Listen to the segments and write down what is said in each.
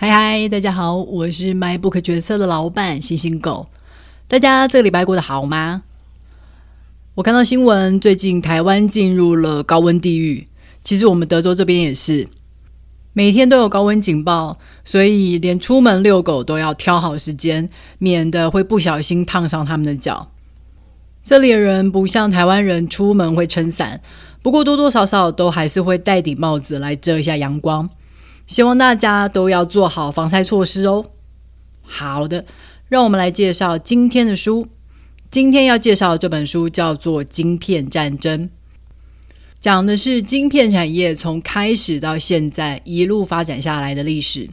嗨嗨，大家好，我是 MINEBOOK 掘册的老板星星狗。大家这个礼拜过得好吗？我看到新闻，最近台湾进入了高温地狱。其实我们德州这边也是，每天都有高温警报，所以连出门遛狗都要挑好时间，免得会不小心烫伤他们的脚。这里的人不像台湾人出门会撑伞，不过多多少少都还是会戴顶帽子来遮一下阳光。希望大家都要做好防晒措施哦。好的，让我们来介绍今天的书。今天要介绍的这本书叫做《晶片战争》，讲的是晶片产业从开始到现在一路发展下来的历史。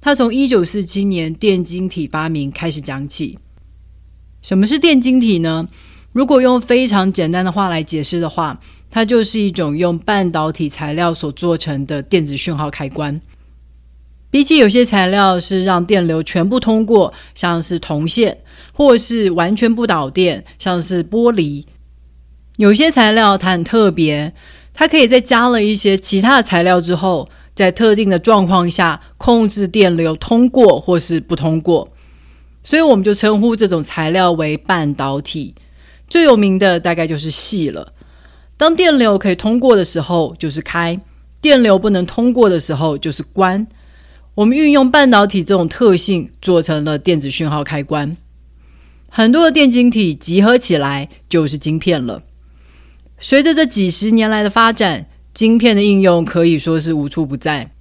它从一九四七年电晶体发明开始讲起。什么是电晶体呢？如果用非常简单的话来解释的话，它就是一种用半导体材料所做成的电子讯号开关。比起有些材料是让电流全部通过，像是铜线，或是完全不导电，像是玻璃，有些材料它很特别，它可以在加了一些其他的材料之后，在特定的状况下控制电流通过或是不通过，所以我们就称呼这种材料为半导体。最有名的大概就是矽了。当电流可以通过的时候，就是开；电流不能通过的时候，就是关。我们运用半导体这种特性，做成了电子讯号开关。很多的电晶体集合起来，就是晶片了。随着这几十年来的发展，晶片的应用可以说是无处不在。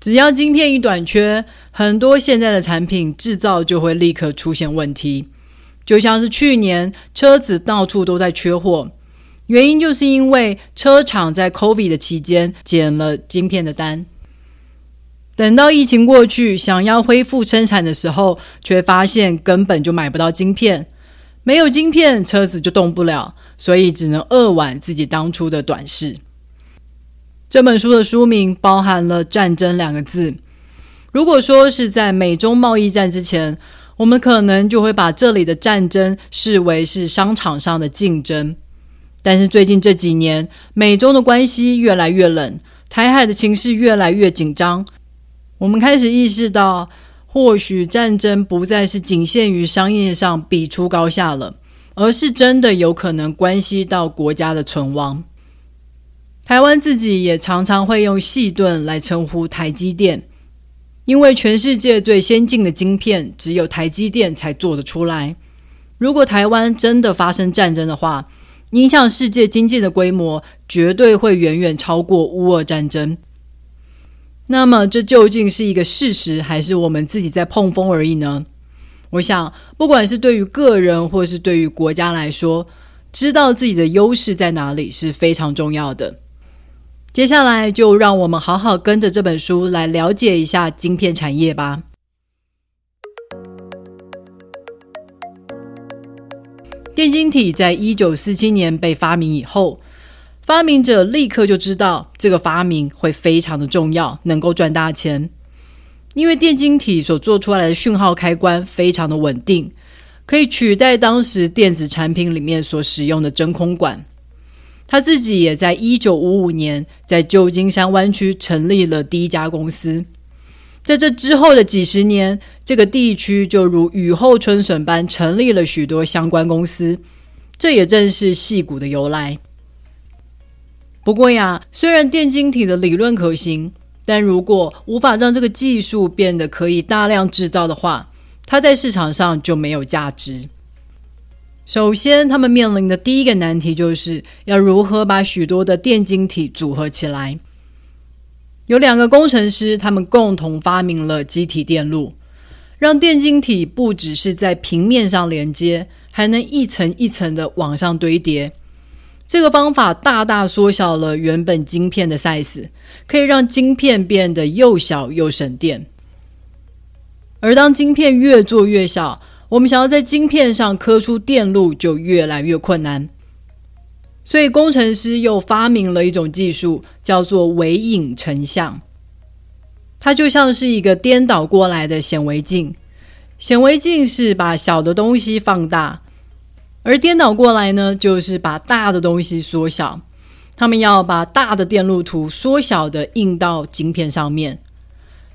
只要晶片一短缺，很多现在的产品制造就会立刻出现问题。就像是去年车子到处都在缺货。原因就是因为车厂在 COVID 的期间减了晶片的单，等到疫情过去，想要恢复生产的时候，却发现根本就买不到晶片，没有晶片，车子就动不了，所以只能扼腕自己当初的短视。这本书的书名包含了“战争”两个字。如果说是在美中贸易战之前，我们可能就会把这里的战争视为是商场上的竞争。但是最近这几年，美中的关系越来越冷，台海的情势越来越紧张。我们开始意识到，或许战争不再是仅限于商业上比出高下了，而是真的有可能关系到国家的存亡。台湾自己也常常会用细盾来称呼台积电，因为全世界最先进的晶片只有台积电才做得出来。如果台湾真的发生战争的话，影响世界经济的规模绝对会远远超过乌俄战争。那么，这究竟是一个事实，还是我们自己在碰风而已呢？我想，不管是对于个人，或是对于国家来说，知道自己的优势在哪里是非常重要的。接下来，就让我们好好跟着这本书来了解一下晶片产业吧。电晶体在一九四七年被发明以后，发明者立刻就知道这个发明会非常的重要，能够赚大钱。因为电晶体所做出来的讯号开关非常的稳定，可以取代当时电子产品里面所使用的真空管。他自己也在一九五五年在旧金山湾区成立了第一家公司。在这之后的几十年，这个地区就如雨后春笋般成立了许多相关公司，这也正是矽谷的由来。不过呀，虽然电晶体的理论可行，但如果无法让这个技术变得可以大量制造的话，它在市场上就没有价值。首先，他们面临的第一个难题就是要如何把许多的电晶体组合起来。有两个工程师，他们共同发明了积体电路，让电晶体不只是在平面上连接，还能一层一层的往上堆叠。这个方法大大缩小了原本晶片的 size，可以让晶片变得又小又省电。而当晶片越做越小，我们想要在晶片上刻出电路就越来越困难。所以，工程师又发明了一种技术，叫做微影成像。它就像是一个颠倒过来的显微镜。显微镜是把小的东西放大，而颠倒过来呢，就是把大的东西缩小。他们要把大的电路图缩小的印到晶片上面。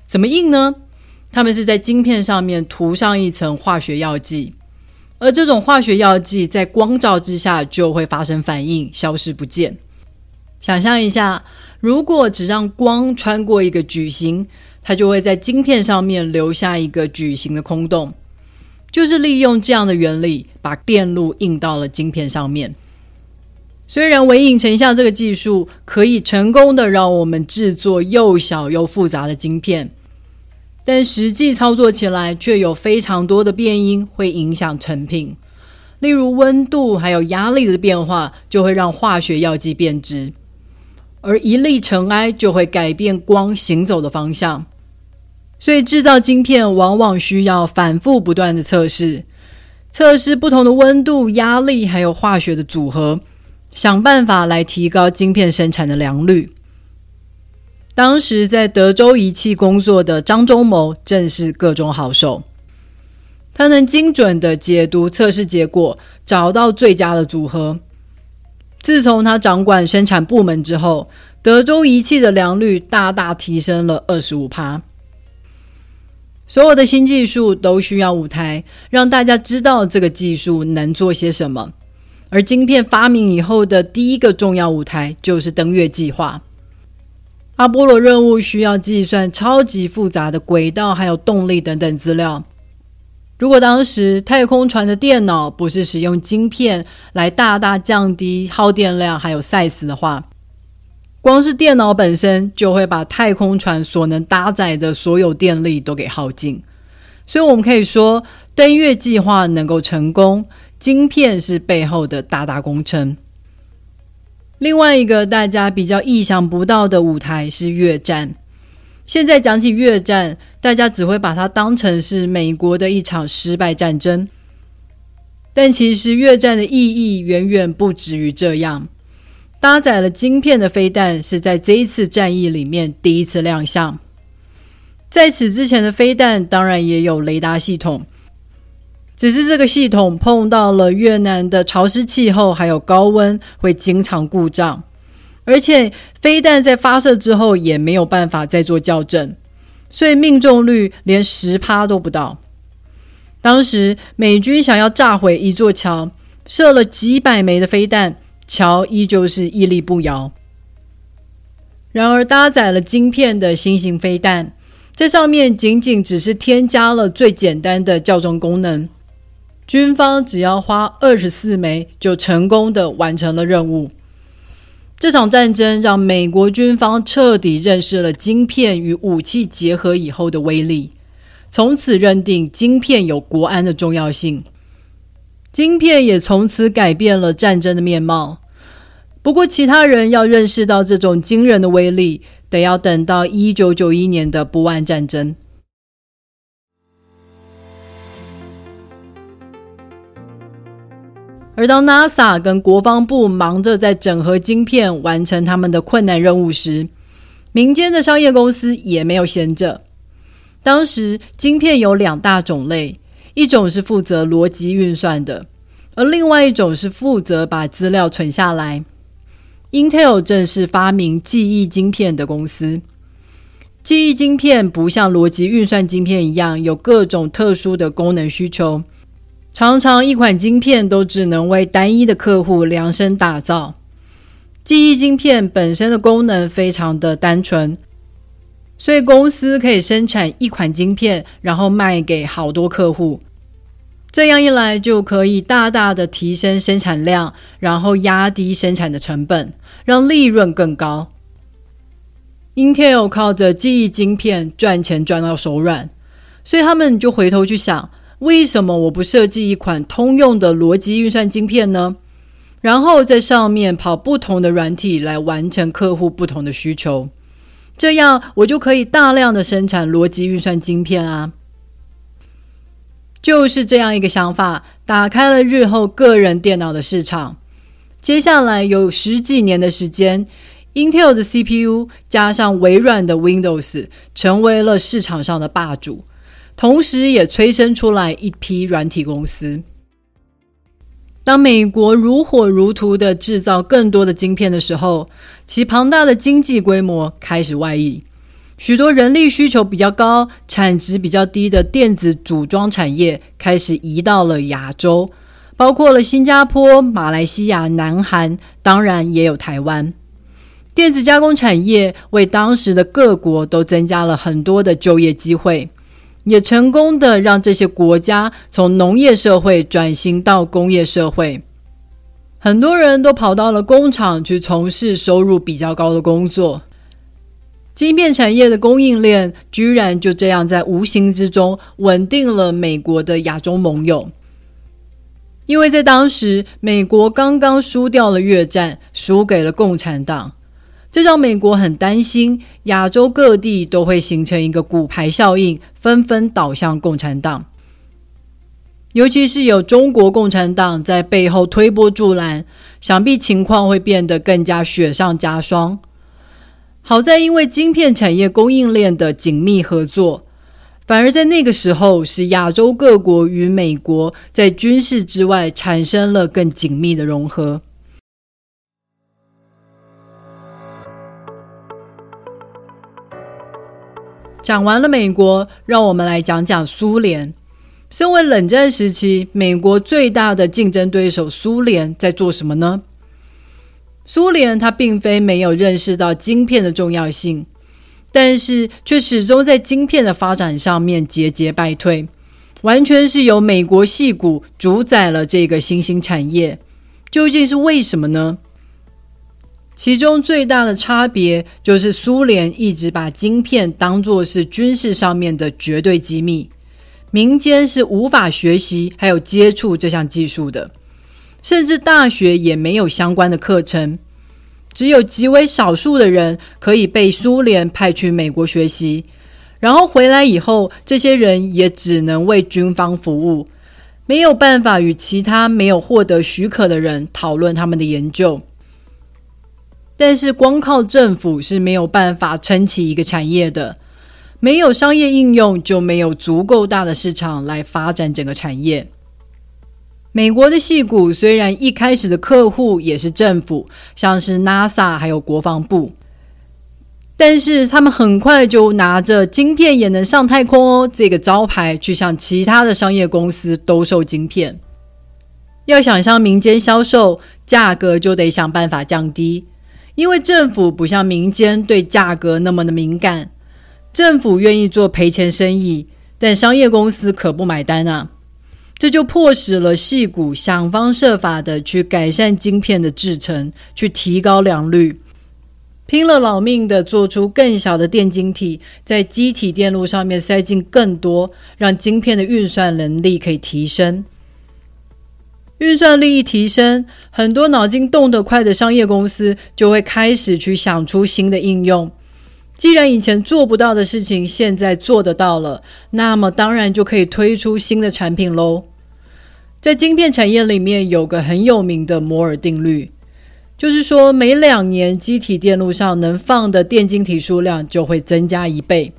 怎么印呢？他们是在晶片上面涂上一层化学药剂，而这种化学药剂在光照之下就会发生反应，消失不见。想象一下，如果只让光穿过一个矩形，它就会在晶片上面留下一个矩形的空洞。就是利用这样的原理，把电路印到了晶片上面。虽然微影成像这个技术可以成功的让我们制作又小又复杂的晶片，但实际操作起来却有非常多的变因会影响成品。例如温度还有压力的变化，就会让化学药剂变质，而一粒尘埃就会改变光行走的方向。所以制造晶片往往需要反复不断的测试，测试不同的温度、压力还有化学的组合。想办法来提高晶片生产的良率。当时在德州仪器工作的张忠谋正是各中好手，他能精准的解读测试结果，找到最佳的组合。自从他掌管生产部门之后，德州仪器的良率大大提升了二十五趴。所有的新技术都需要舞台，让大家知道这个技术能做些什么。而晶片发明以后的第一个重要舞台就是登月计划。阿波罗任务需要计算超级复杂的轨道，还有动力等等资料。如果当时太空船的电脑不是使用晶片来大大降低耗电量还有 size 的话，光是电脑本身就会把太空船所能搭载的所有电力都给耗尽。所以，我们可以说，登月计划能够成功。晶片是背后的大大工程。另外一个大家比较意想不到的舞台是越战。现在讲起越战，大家只会把它当成是美国的一场失败战争。但其实越战的意义远远不止于这样。搭载了晶片的飞弹是在这一次战役里面第一次亮相。在此之前的飞弹当然也有雷达系统。只是这个系统碰到了越南的潮湿气候，还有高温，会经常故障，而且飞弹在发射之后也没有办法再做校正，所以命中率连十趴都不到。当时美军想要炸毁一座桥，射了几百枚的飞弹，桥依旧是屹立不摇。然而搭载了晶片的新型飞弹，这上面仅仅只是添加了最简单的校正功能。军方只要花二十四枚，就成功的完成了任务。这场战争让美国军方彻底认识了晶片与武器结合以后的威力，从此认定晶片有国安的重要性。晶片也从此改变了战争的面貌。不过，其他人要认识到这种惊人的威力，得要等到一九九一年的不万战争。而当 NASA 跟国防部忙着在整合晶片，完成他们的困难任务时，民间的商业公司也没有闲着。当时晶片有两大种类，一种是负责逻辑运算的，而另外一种是负责把资料存下来。Intel 正是发明记忆晶片的公司。记忆晶片不像逻辑运算晶片一样，有各种特殊的功能需求。常常一款晶片都只能为单一的客户量身打造。记忆晶片本身的功能非常的单纯，所以公司可以生产一款晶片，然后卖给好多客户。这样一来就可以大大的提升生产量，然后压低生产的成本，让利润更高。Intel 靠着记忆晶片赚钱赚到手软，所以他们就回头去想。为什么我不设计一款通用的逻辑运算晶片呢？然后在上面跑不同的软体来完成客户不同的需求，这样我就可以大量的生产逻辑运算晶片啊！就是这样一个想法，打开了日后个人电脑的市场。接下来有十几年的时间，Intel 的 CPU 加上微软的 Windows，成为了市场上的霸主。同时，也催生出来一批软体公司。当美国如火如荼的制造更多的晶片的时候，其庞大的经济规模开始外溢，许多人力需求比较高、产值比较低的电子组装产业开始移到了亚洲，包括了新加坡、马来西亚、南韩，当然也有台湾。电子加工产业为当时的各国都增加了很多的就业机会，也成功的让这些国家从农业社会转型到工业社会。很多人都跑到了工厂去从事收入比较高的工作。晶片产业的供应链居然就这样在无形之中稳定了美国的亚洲盟友，因为在当时美国刚刚输掉了越战，输给了共产党，这让美国很担心亚洲各地都会形成一个骨牌效应，纷纷倒向共产党，尤其是有中国共产党在背后推波助澜，想必情况会变得更加雪上加霜。好在，因为晶片产业供应链的紧密合作，反而在那个时候，使亚洲各国与美国在军事之外产生了更紧密的融合。讲完了美国，让我们来讲讲苏联。身为冷战时期美国最大的竞争对手，苏联在做什么呢？苏联它并非没有认识到晶片的重要性，但是却始终在晶片的发展上面节节败退，完全是由美国戏骨主宰了这个新兴产业。究竟是为什么呢？其中最大的差别就是苏联一直把晶片当作是军事上面的绝对机密，民间是无法学习还有接触这项技术的。甚至大学也没有相关的课程，只有极为少数的人可以被苏联派去美国学习，然后回来以后，这些人也只能为军方服务，没有办法与其他没有获得许可的人讨论他们的研究。但是，光靠政府是没有办法撑起一个产业的，没有商业应用，就没有足够大的市场来发展整个产业。美国的戏骨虽然一开始的客户也是政府，像是 NASA 还有国防部，但是他们很快就拿着“晶片也能上太空哦”这个招牌去向其他的商业公司兜售晶片。要想向民间销售，价格就得想办法降低，因为政府不像民间对价格那么的敏感，政府愿意做赔钱生意，但商业公司可不买单啊。这就迫使了矽谷想方设法的去改善晶片的制程，去提高良率，拼了老命的做出更小的电晶体，在机体电路上面塞进更多，让晶片的运算能力可以提升。运算力一提升，很多脑筋动得快的商业公司就会开始去想出新的应用。既然以前做不到的事情，现在做得到了，那么当然就可以推出新的产品喽。在晶片产业里面，有个很有名的摩尔定律，就是说每两年机体电路上能放的电晶体数量就会增加一倍，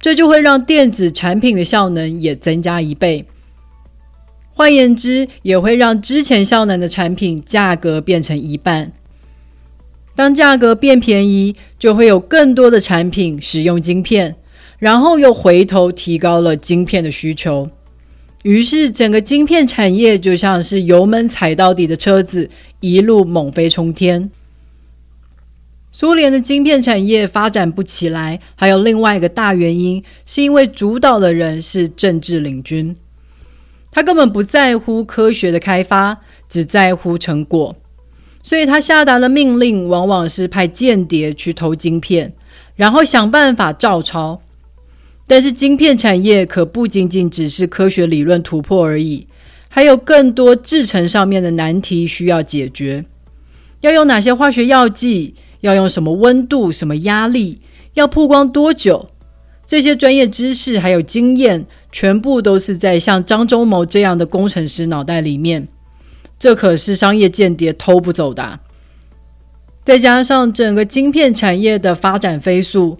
这就会让电子产品的效能也增加一倍。换言之，也会让之前效能的产品价格变成一半。当价格变便宜，就会有更多的产品使用晶片，然后又回头提高了晶片的需求。于是，整个晶片产业就像是油门踩到底的车子，一路猛飞冲天。苏联的晶片产业发展不起来，还有另外一个大原因，是因为主导的人是政治领军，他根本不在乎科学的开发，只在乎成果。所以他下达的命令往往是派间谍去偷晶片，然后想办法照抄。但是晶片产业可不仅仅只是科学理论突破而已，还有更多制程上面的难题需要解决。要用哪些化学药剂？要用什么温度、什么压力？要曝光多久？这些专业知识还有经验，全部都是在像张忠谋这样的工程师脑袋里面。这可是商业间谍偷不走的。再加上整个晶片产业的发展飞速，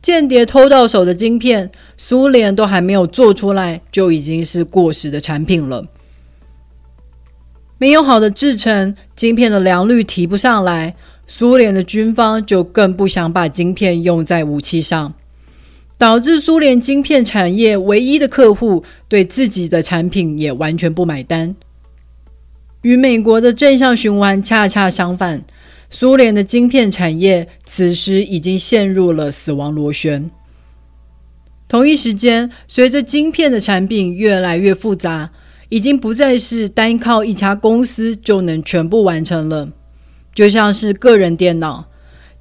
间谍偷到手的晶片，苏联都还没有做出来，就已经是过时的产品了。没有好的制程，晶片的良率提不上来，苏联的军方就更不想把晶片用在武器上，导致苏联晶片产业唯一的客户对自己的产品也完全不买单。与美国的正向循环恰恰相反，苏联的晶片产业此时已经陷入了死亡螺旋。同一时间，随着晶片的产品越来越复杂，已经不再是单靠一家公司就能全部完成了。就像是个人电脑，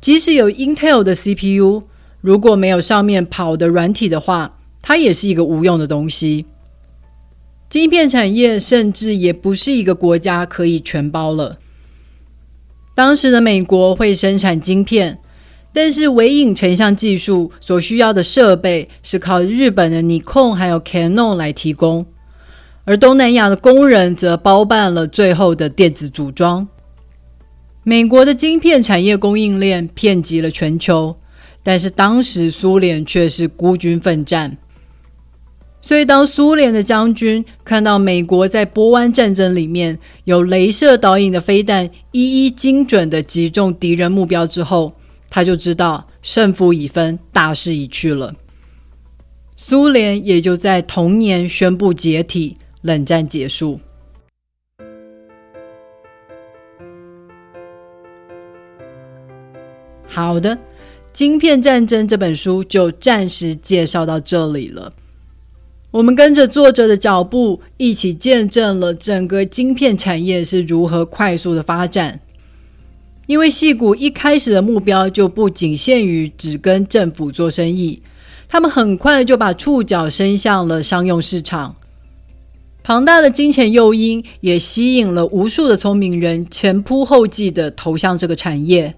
即使有 Intel 的 CPU，如果没有上面跑的软体的话，它也是一个无用的东西。晶片产业甚至也不是一个国家可以全包了。当时的美国会生产晶片。但是微影成像技术所需要的设备是靠日本的尼康还有 Canon 来提供，而东南亚的工人则包办了最后的电子组装。美国的晶片产业供应链遍及了全球，但是当时苏联却是孤军奋战。所以当苏联的将军看到美国在波湾战争里面有镭射导引的飞弹一一精准的击中敌人目标之后，他就知道胜负已分，大势已去了。苏联也就在同年宣布解体，冷战结束。好的，《晶片战争》这本书就暂时介绍到这里了。我们跟着作者的脚步，一起见证了整个晶片产业是如何快速的发展。因为戏谷一开始的目标就不仅限于只跟政府做生意，他们很快就把触角伸向了商用市场。庞大的金钱诱因也吸引了无数的聪明人前仆后继地投向这个产业，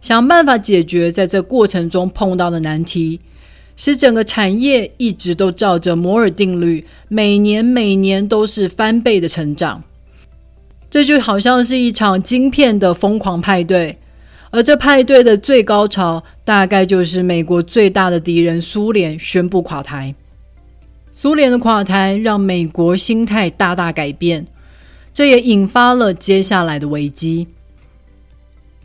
想办法解决在这过程中碰到的难题，使整个产业一直都照着摩尔定律，每年每年都是翻倍的成长。这就好像是一场晶片的疯狂派对，而这派对的最高潮，大概就是美国最大的敌人苏联宣布垮台。苏联的垮台让美国心态大大改变，这也引发了接下来的危机。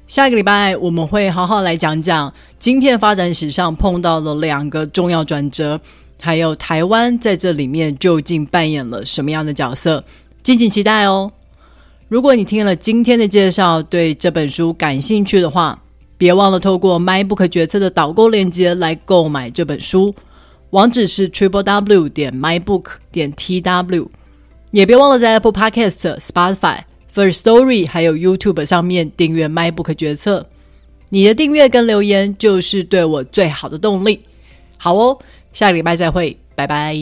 下一个礼拜我们会好好来讲讲晶片发展史上碰到了两个重要转折，还有台湾在这里面究竟扮演了什么样的角色，敬请期待哦。如果你听了今天的介绍，对这本书感兴趣的话，别忘了透过 MyBook 决策的导购链接来购买这本书，网址是 triple w 点 mybook 点 tw，也别忘了在 Apple Podcast、Spotify、First Story 还有 YouTube 上面订阅 MyBook 决策。你的订阅跟留言就是对我最好的动力。好哦，下个礼拜再会，拜拜。